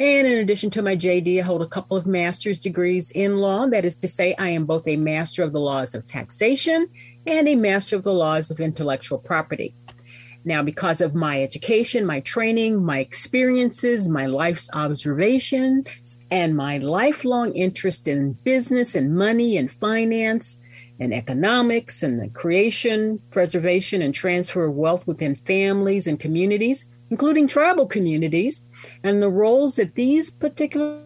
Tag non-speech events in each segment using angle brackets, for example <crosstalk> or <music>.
And in addition to my JD, I hold a couple of master's degrees in law. That is to say, I am both a master of the laws of taxation and a master of the laws of intellectual property. Now, because of my education, my training, my experiences, my life's observations, and my lifelong interest in business and money and finance and economics and the creation, preservation, and transfer of wealth within families and communities, including tribal communities, and the roles that these particular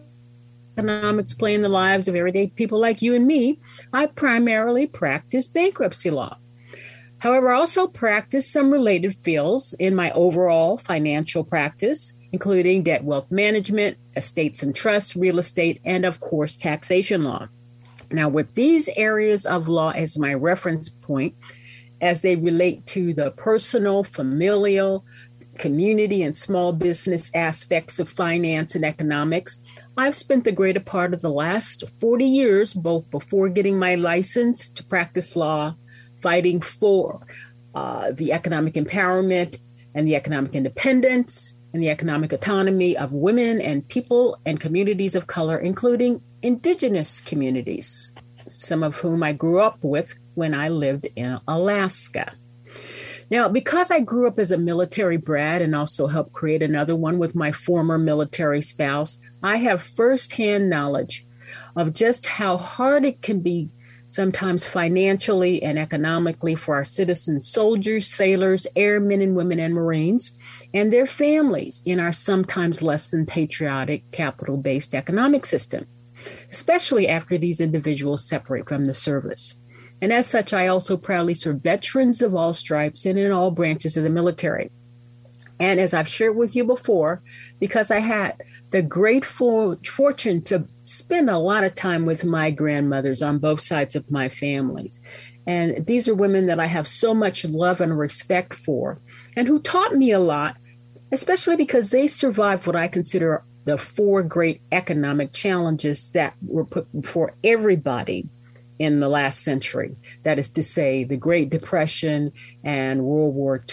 economics play in the lives of everyday people like you and me, I primarily practice bankruptcy law. However, I also practice some related fields in my overall financial practice, including debt wealth management, estates and trusts, real estate, and of course, taxation law. Now, with these areas of law as my reference point, as they relate to the personal, familial, community and small business aspects of finance and economics. I've spent the greater part of the last 40 years, both before getting my license to practice law, fighting for uh, the economic empowerment and the economic independence and the economic autonomy of women and people and communities of color, including indigenous communities, some of whom I grew up with when I lived in Alaska. Now, because I grew up as a military brat and also helped create another one with my former military spouse, I have firsthand knowledge of just how hard it can be sometimes financially and economically for our citizen soldiers, sailors, airmen and women and Marines and their families in our sometimes less than patriotic capital based economic system, especially after these individuals separate from the service. And as such, I also proudly serve veterans of all stripes and in all branches of the military. And as I've shared with you before, because I had the great for- fortune to spend a lot of time with my grandmothers on both sides of my families. And these are women that I have so much love and respect for, and who taught me a lot, especially because they survived what I consider the four great economic challenges that were put before everybody in the last century. That is to say, the Great Depression and World War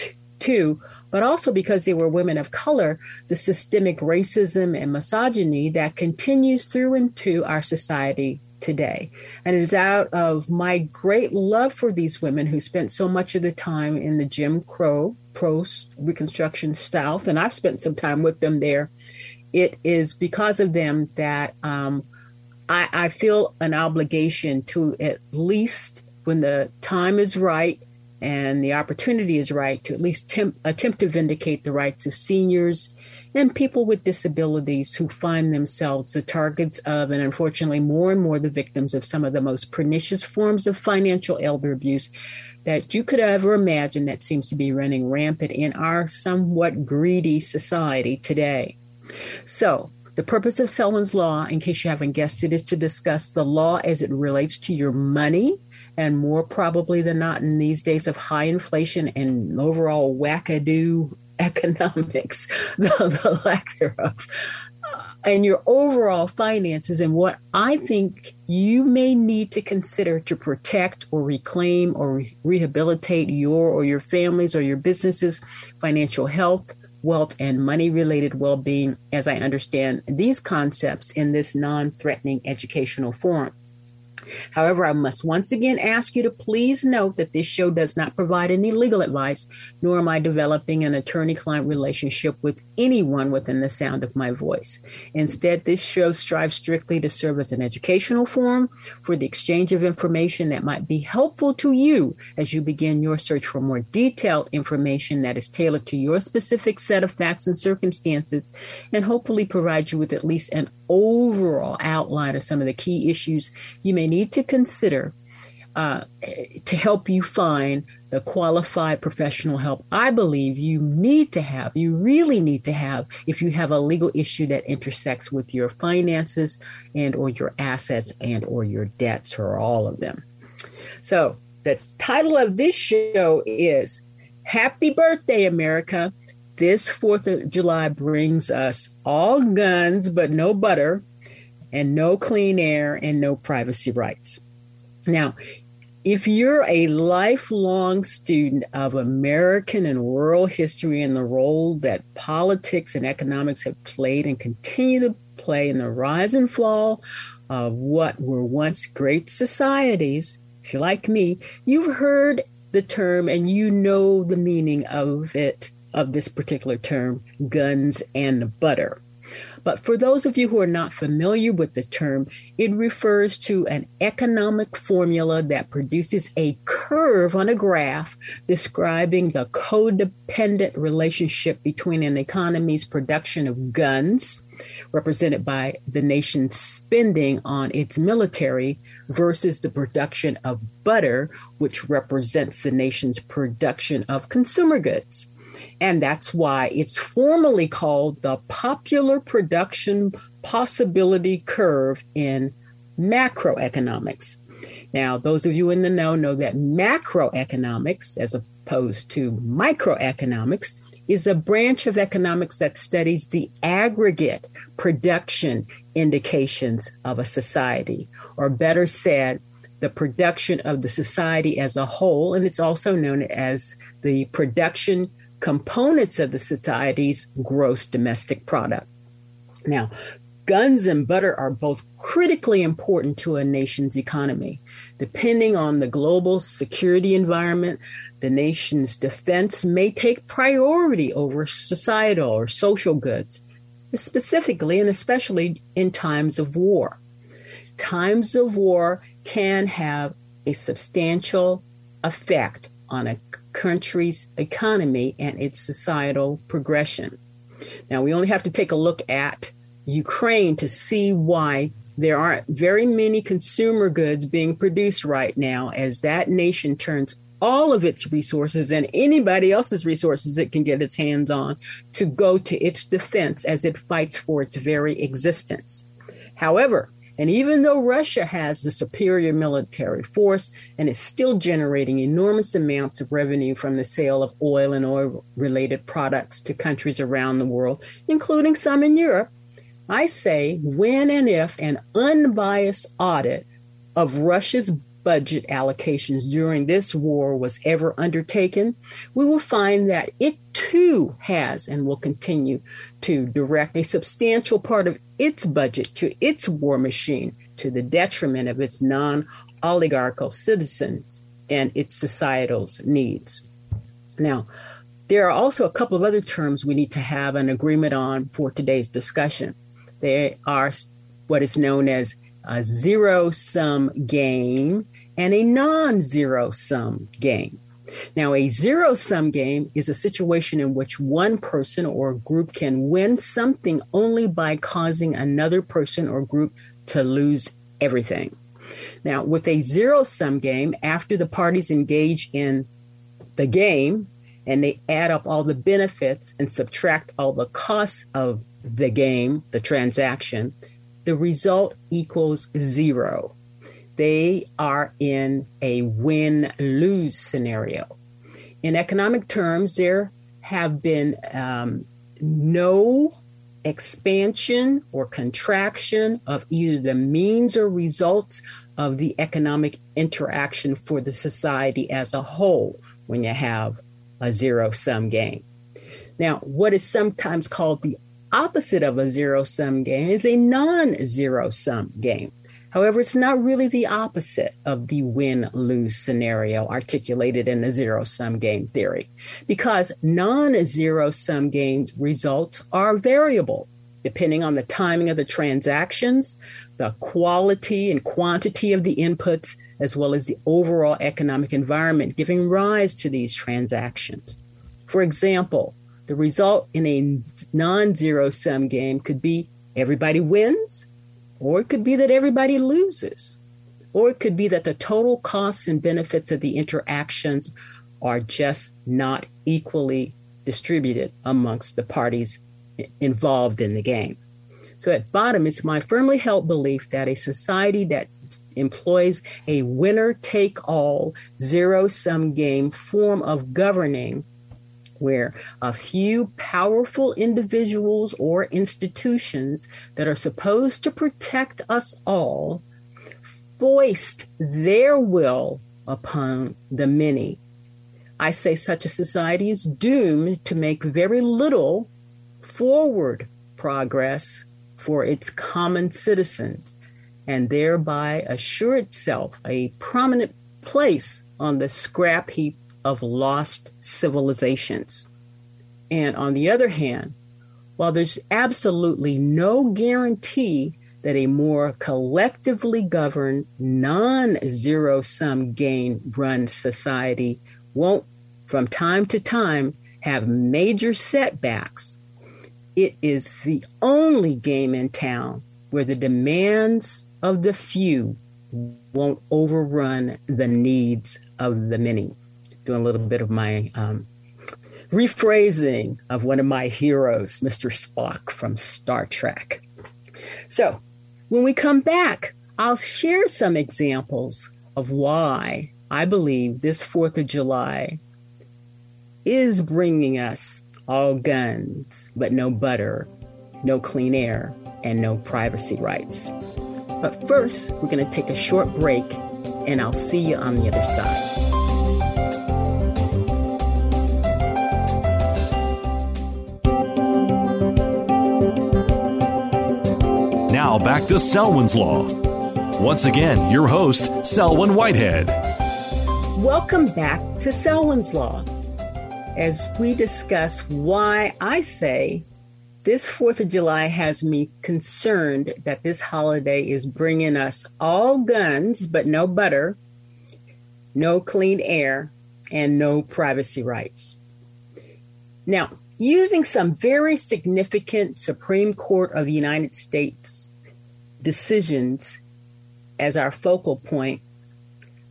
II, but also because they were women of color, the systemic racism and misogyny that continues through into our society today. And it is out of my great love for these women who spent so much of the time in the Jim Crow post Reconstruction South, and I've spent some time with them there. It is because of them that um, I, I feel an obligation to at least, when the time is right and the opportunity is right, to at least temp, attempt to vindicate the rights of seniors and people with disabilities who find themselves the targets of, and unfortunately, more and more the victims of some of the most pernicious forms of financial elder abuse that you could ever imagine that seems to be running rampant in our somewhat greedy society today. So, the purpose of Selwyn's Law, in case you haven't guessed it, is to discuss the law as it relates to your money, and more probably than not in these days of high inflation and overall wackadoo <laughs> economics, <laughs> the, the lack thereof. Uh, and your overall finances and what I think you may need to consider to protect or reclaim or re- rehabilitate your or your families or your businesses financial health, wealth, and money related well being as I understand these concepts in this non threatening educational forum. However, I must once again ask you to please note that this show does not provide any legal advice, nor am I developing an attorney client relationship with anyone within the sound of my voice. Instead, this show strives strictly to serve as an educational forum for the exchange of information that might be helpful to you as you begin your search for more detailed information that is tailored to your specific set of facts and circumstances, and hopefully provide you with at least an overall outline of some of the key issues you may need to consider uh, to help you find the qualified professional help I believe you need to have, you really need to have if you have a legal issue that intersects with your finances and or your assets and or your debts or all of them. So the title of this show is Happy Birthday, America. This 4th of July brings us all guns but no butter and no clean air and no privacy rights. Now, if you're a lifelong student of American and world history and the role that politics and economics have played and continue to play in the rise and fall of what were once great societies, if you're like me, you've heard the term and you know the meaning of it, of this particular term, guns and butter. But for those of you who are not familiar with the term, it refers to an economic formula that produces a curve on a graph describing the codependent relationship between an economy's production of guns, represented by the nation's spending on its military, versus the production of butter, which represents the nation's production of consumer goods. And that's why it's formally called the popular production possibility curve in macroeconomics. Now, those of you in the know know that macroeconomics, as opposed to microeconomics, is a branch of economics that studies the aggregate production indications of a society, or better said, the production of the society as a whole, and it's also known as the production components of the society's gross domestic product. Now, guns and butter are both critically important to a nation's economy. Depending on the global security environment, the nation's defense may take priority over societal or social goods, specifically and especially in times of war. Times of war can have a substantial effect on a country's economy and its societal progression. Now, we only have to take a look at Ukraine to see why there aren't very many consumer goods being produced right now as that nation turns all of its resources and anybody else's resources it can get its hands on to go to its defense as it fights for its very existence. However, and even though Russia has the superior military force and is still generating enormous amounts of revenue from the sale of oil and oil related products to countries around the world, including some in Europe, I say when and if an unbiased audit of Russia's budget allocations during this war was ever undertaken, we will find that it too has and will continue to direct a substantial part of its budget to its war machine to the detriment of its non oligarchical citizens and its societal needs. Now, there are also a couple of other terms we need to have an agreement on for today's discussion. They are what is known as a zero sum game and a non zero sum game. Now, a zero sum game is a situation in which one person or group can win something only by causing another person or group to lose everything. Now, with a zero sum game, after the parties engage in the game and they add up all the benefits and subtract all the costs of the game, the transaction, the result equals zero. They are in a win lose scenario. In economic terms, there have been um, no expansion or contraction of either the means or results of the economic interaction for the society as a whole when you have a zero sum game. Now, what is sometimes called the opposite of a zero sum game is a non zero sum game. However, it's not really the opposite of the win lose scenario articulated in the zero sum game theory, because non zero sum game results are variable depending on the timing of the transactions, the quality and quantity of the inputs, as well as the overall economic environment giving rise to these transactions. For example, the result in a non zero sum game could be everybody wins or it could be that everybody loses. Or it could be that the total costs and benefits of the interactions are just not equally distributed amongst the parties involved in the game. So at bottom, it's my firmly held belief that a society that employs a winner take all zero sum game form of governing where a few powerful individuals or institutions that are supposed to protect us all foist their will upon the many. I say such a society is doomed to make very little forward progress for its common citizens and thereby assure itself a prominent place on the scrap heap of lost civilizations. And on the other hand, while there's absolutely no guarantee that a more collectively governed, non zero sum gain run society won't, from time to time, have major setbacks, it is the only game in town where the demands of the few won't overrun the needs of the many doing a little bit of my um, rephrasing of one of my heroes, Mr. Spock from Star Trek. So, when we come back, I'll share some examples of why I believe this 4th of July is bringing us all guns, but no butter, no clean air, and no privacy rights. But first, we're going to take a short break, and I'll see you on the other side. Now back to Selwyn's Law. Once again, your host, Selwyn Whitehead. Welcome back to Selwyn's Law as we discuss why I say this 4th of July has me concerned that this holiday is bringing us all guns, but no butter, no clean air, and no privacy rights. Now, using some very significant Supreme Court of the United States decisions as our focal point,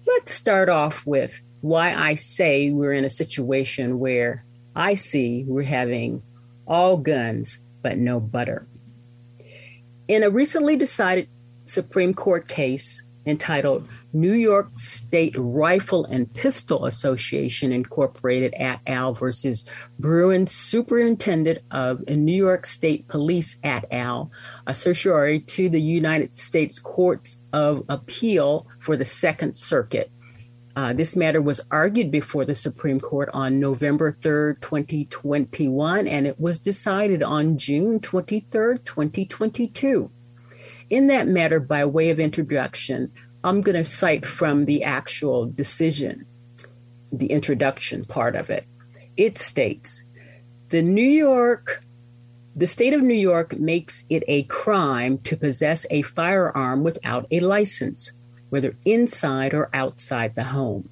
let's start off with why I say we're in a situation where I see we're having all guns but no butter. In a recently decided Supreme Court case entitled New York State Rifle and Pistol Association Incorporated at al versus Bruen, Superintendent of New York State Police at al, a certiorari to the United States Courts of Appeal for the Second Circuit. Uh, this matter was argued before the Supreme Court on November 3rd, 2021, and it was decided on June 23rd, 2022. In that matter, by way of introduction, I'm going to cite from the actual decision, the introduction part of it. It states the New York, the state of New York makes it a crime to possess a firearm without a license, whether inside or outside the home.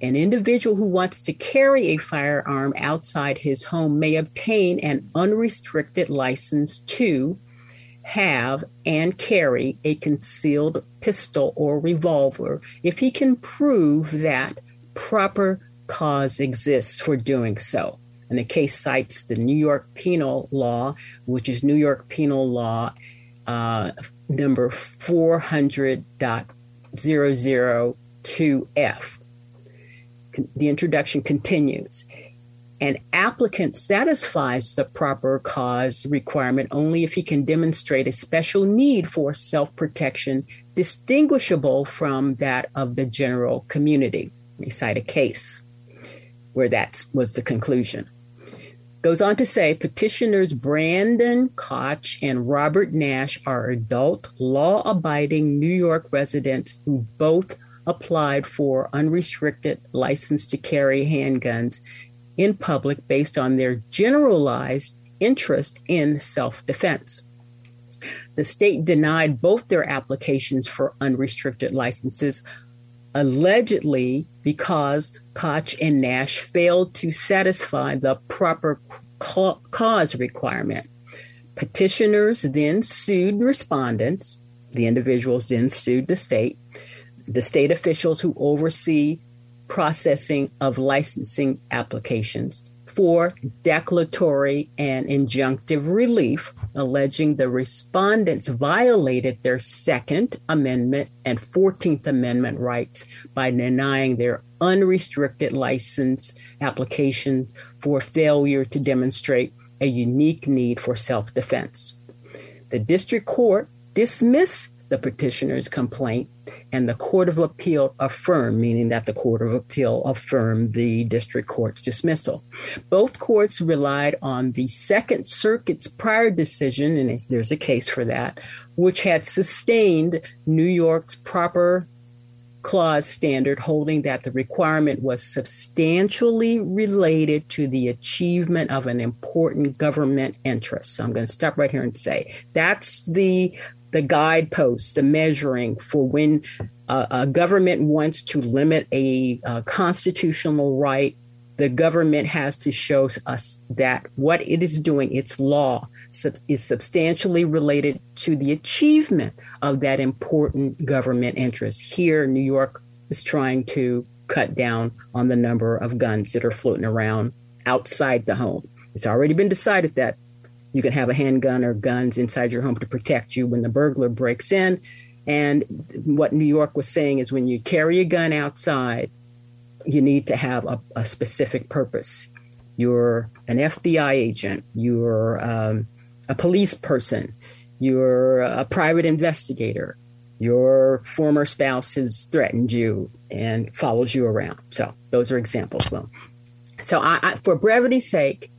An individual who wants to carry a firearm outside his home may obtain an unrestricted license to have and carry a concealed pistol or revolver if he can prove that proper cause exists for doing so. And the case cites the New York Penal Law, which is New York Penal Law uh, number 400.002F. The introduction continues. An applicant satisfies the proper cause requirement only if he can demonstrate a special need for self protection distinguishable from that of the general community. We cite a case where that was the conclusion. Goes on to say petitioners Brandon Koch and Robert Nash are adult, law abiding New York residents who both applied for unrestricted license to carry handguns in public based on their generalized interest in self defense. The state denied both their applications for unrestricted licenses, allegedly because Koch and Nash failed to satisfy the proper cause requirement. Petitioners then sued respondents. The individuals then sued the state. The state officials who oversee processing of licensing applications for declaratory and injunctive relief, alleging the respondents violated their Second Amendment and 14th Amendment rights by denying their unrestricted license application for failure to demonstrate a unique need for self defense. The district court dismissed the petitioner's complaint, and the Court of Appeal affirmed, meaning that the Court of Appeal affirmed the district court's dismissal. Both courts relied on the Second Circuit's prior decision, and there's a case for that, which had sustained New York's proper clause standard, holding that the requirement was substantially related to the achievement of an important government interest. So I'm going to stop right here and say that's the the guideposts, the measuring for when uh, a government wants to limit a, a constitutional right, the government has to show us that what it is doing, its law, sub- is substantially related to the achievement of that important government interest. Here, New York is trying to cut down on the number of guns that are floating around outside the home. It's already been decided that you can have a handgun or guns inside your home to protect you when the burglar breaks in. And what New York was saying is when you carry a gun outside, you need to have a, a specific purpose. You're an FBI agent, you're um, a police person, you're a private investigator, your former spouse has threatened you and follows you around. So those are examples. So, so I, I, for brevity's sake,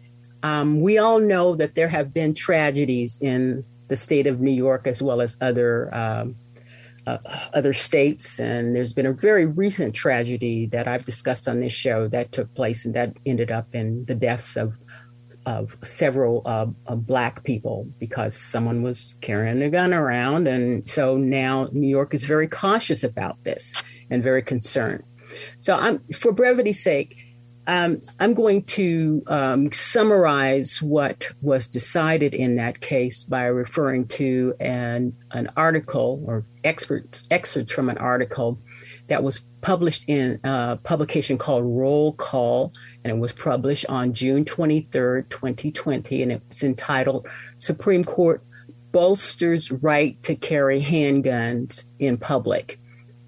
um, we all know that there have been tragedies in the state of New York as well as other um, uh, other states, and there's been a very recent tragedy that I've discussed on this show that took place and that ended up in the deaths of of several uh, black people because someone was carrying a gun around, and so now New York is very cautious about this and very concerned. So, I'm for brevity's sake. Um, I'm going to um, summarize what was decided in that case by referring to an, an article or excerpts, excerpts from an article that was published in a publication called Roll Call, and it was published on June 23rd, 2020, and it's entitled Supreme Court Bolsters Right to Carry Handguns in Public.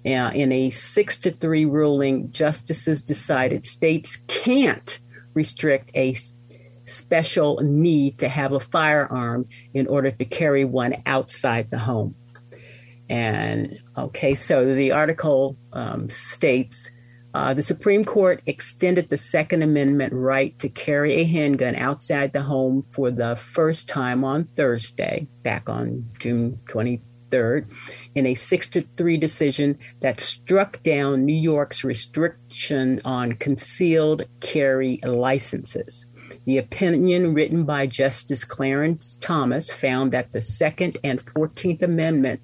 Uh, in a six to three ruling, justices decided states can't restrict a special need to have a firearm in order to carry one outside the home. And okay, so the article um, states uh, the Supreme Court extended the Second Amendment right to carry a handgun outside the home for the first time on Thursday, back on June 23rd, in a 6 to 3 decision that struck down New York's restriction on concealed carry licenses. The opinion written by Justice Clarence Thomas found that the Second and 14th Amendment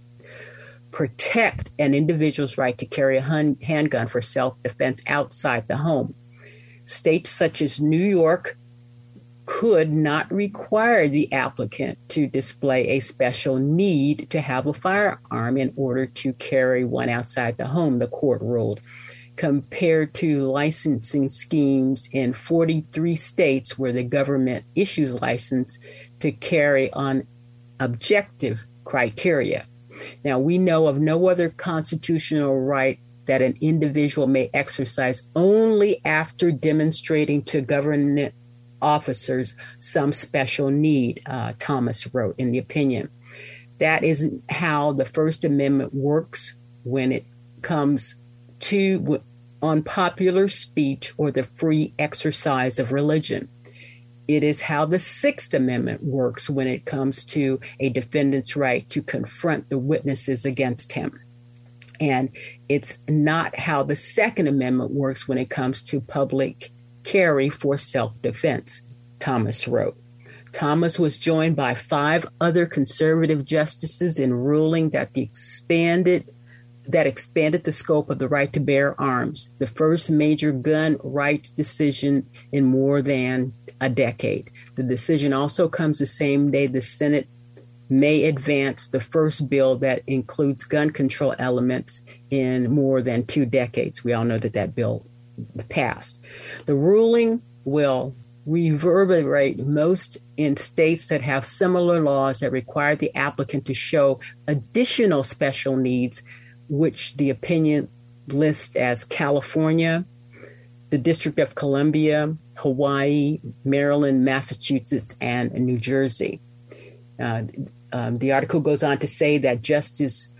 protect an individual's right to carry a handgun for self defense outside the home. States such as New York, could not require the applicant to display a special need to have a firearm in order to carry one outside the home, the court ruled, compared to licensing schemes in 43 states where the government issues license to carry on objective criteria. Now, we know of no other constitutional right that an individual may exercise only after demonstrating to government officers some special need, uh, Thomas wrote in the opinion. That is how the First Amendment works when it comes to unpopular speech or the free exercise of religion. It is how the Sixth Amendment works when it comes to a defendant's right to confront the witnesses against him. And it's not how the Second Amendment works when it comes to public carry for self defense, Thomas wrote. Thomas was joined by five other conservative justices in ruling that the expanded that expanded the scope of the right to bear arms, the first major gun rights decision in more than a decade. The decision also comes the same day the Senate may advance the first bill that includes gun control elements in more than two decades. We all know that that bill passed. The ruling will reverberate most in states that have similar laws that require the applicant to show additional special needs, which the opinion lists as California, the District of Columbia, Hawaii, Maryland, Massachusetts, and New Jersey. Uh, um, the article goes on to say that Justice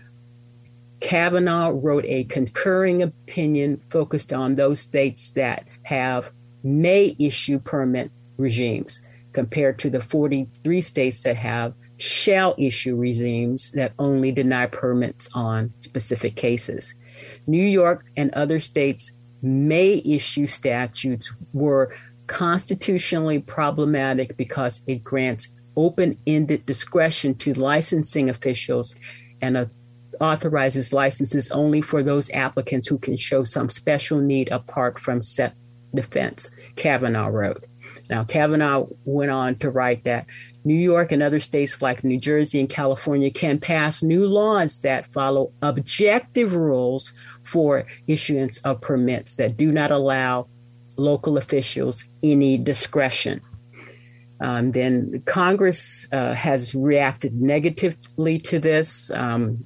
Kavanaugh wrote a concurring opinion focused on those states that have may issue permit regimes compared to the 43 states that have shall issue regimes that only deny permits on specific cases. New York and other states may issue statutes were constitutionally problematic because it grants open ended discretion to licensing officials and uh, authorizes licenses only for those applicants who can show some special need apart from set defense, Kavanaugh wrote. Now, Kavanaugh went on to write that New York and other states like New Jersey and California can pass new laws that follow objective rules for issuance of permits that do not allow local officials any discretion. Um, then Congress uh, has reacted negatively to this. Um,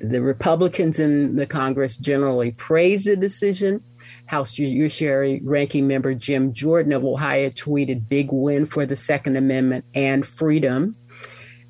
the Republicans in the Congress generally praise the decision. House Judiciary Ranking Member Jim Jordan of Ohio tweeted, Big win for the Second Amendment and freedom.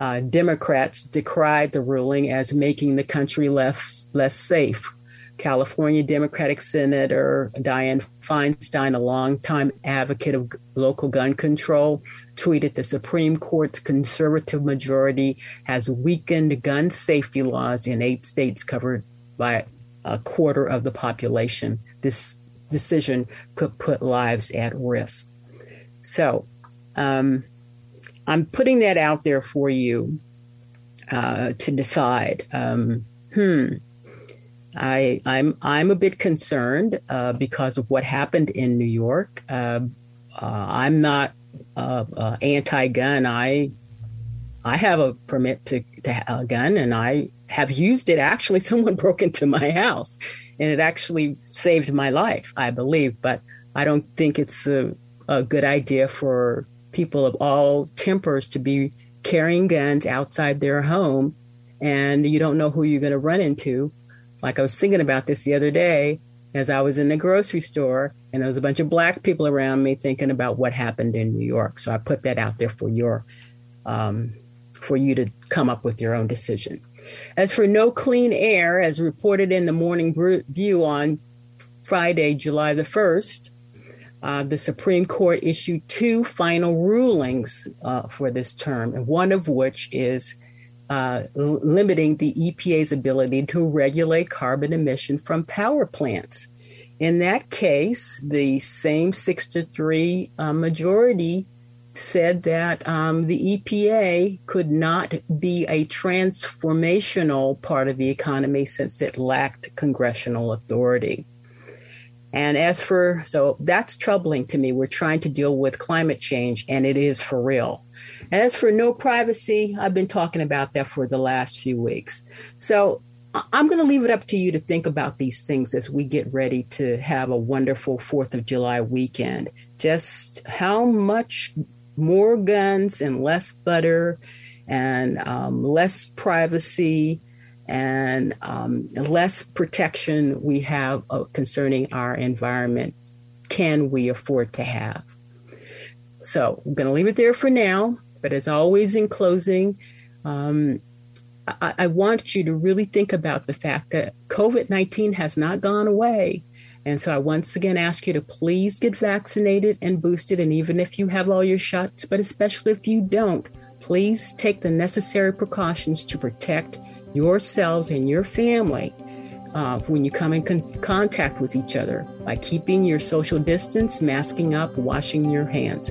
Uh, Democrats decried the ruling as making the country less, less safe. California Democratic Senator Dianne Feinstein, a longtime advocate of local gun control, tweeted the Supreme Court's conservative majority has weakened gun safety laws in eight states covered by a quarter of the population. This decision could put lives at risk. So, um, I'm putting that out there for you uh, to decide. Um, hmm. I, I'm I'm a bit concerned uh, because of what happened in New York. Uh, uh I'm not uh, uh, anti-gun. I I have a permit to, to a gun, and I have used it. Actually, <laughs> someone broke into my house, and it actually saved my life, I believe. But I don't think it's a, a good idea for people of all tempers to be carrying guns outside their home, and you don't know who you're going to run into. Like I was thinking about this the other day as I was in the grocery store and there was a bunch of black people around me thinking about what happened in New York. So I put that out there for your um, for you to come up with your own decision. As for no clean air, as reported in the Morning Brew on Friday, July the 1st, uh, the Supreme Court issued two final rulings uh, for this term, and one of which is uh, limiting the EPA's ability to regulate carbon emission from power plants. In that case, the same six to three uh, majority said that um, the EPA could not be a transformational part of the economy since it lacked congressional authority. And as for, so that's troubling to me. We're trying to deal with climate change, and it is for real. As for no privacy, I've been talking about that for the last few weeks. So I'm going to leave it up to you to think about these things as we get ready to have a wonderful 4th of July weekend. Just how much more guns and less butter and um, less privacy and um, less protection we have uh, concerning our environment can we afford to have. So I'm going to leave it there for now. But as always, in closing, um, I, I want you to really think about the fact that COVID 19 has not gone away. And so I once again ask you to please get vaccinated and boosted. And even if you have all your shots, but especially if you don't, please take the necessary precautions to protect yourselves and your family uh, when you come in con- contact with each other by keeping your social distance, masking up, washing your hands.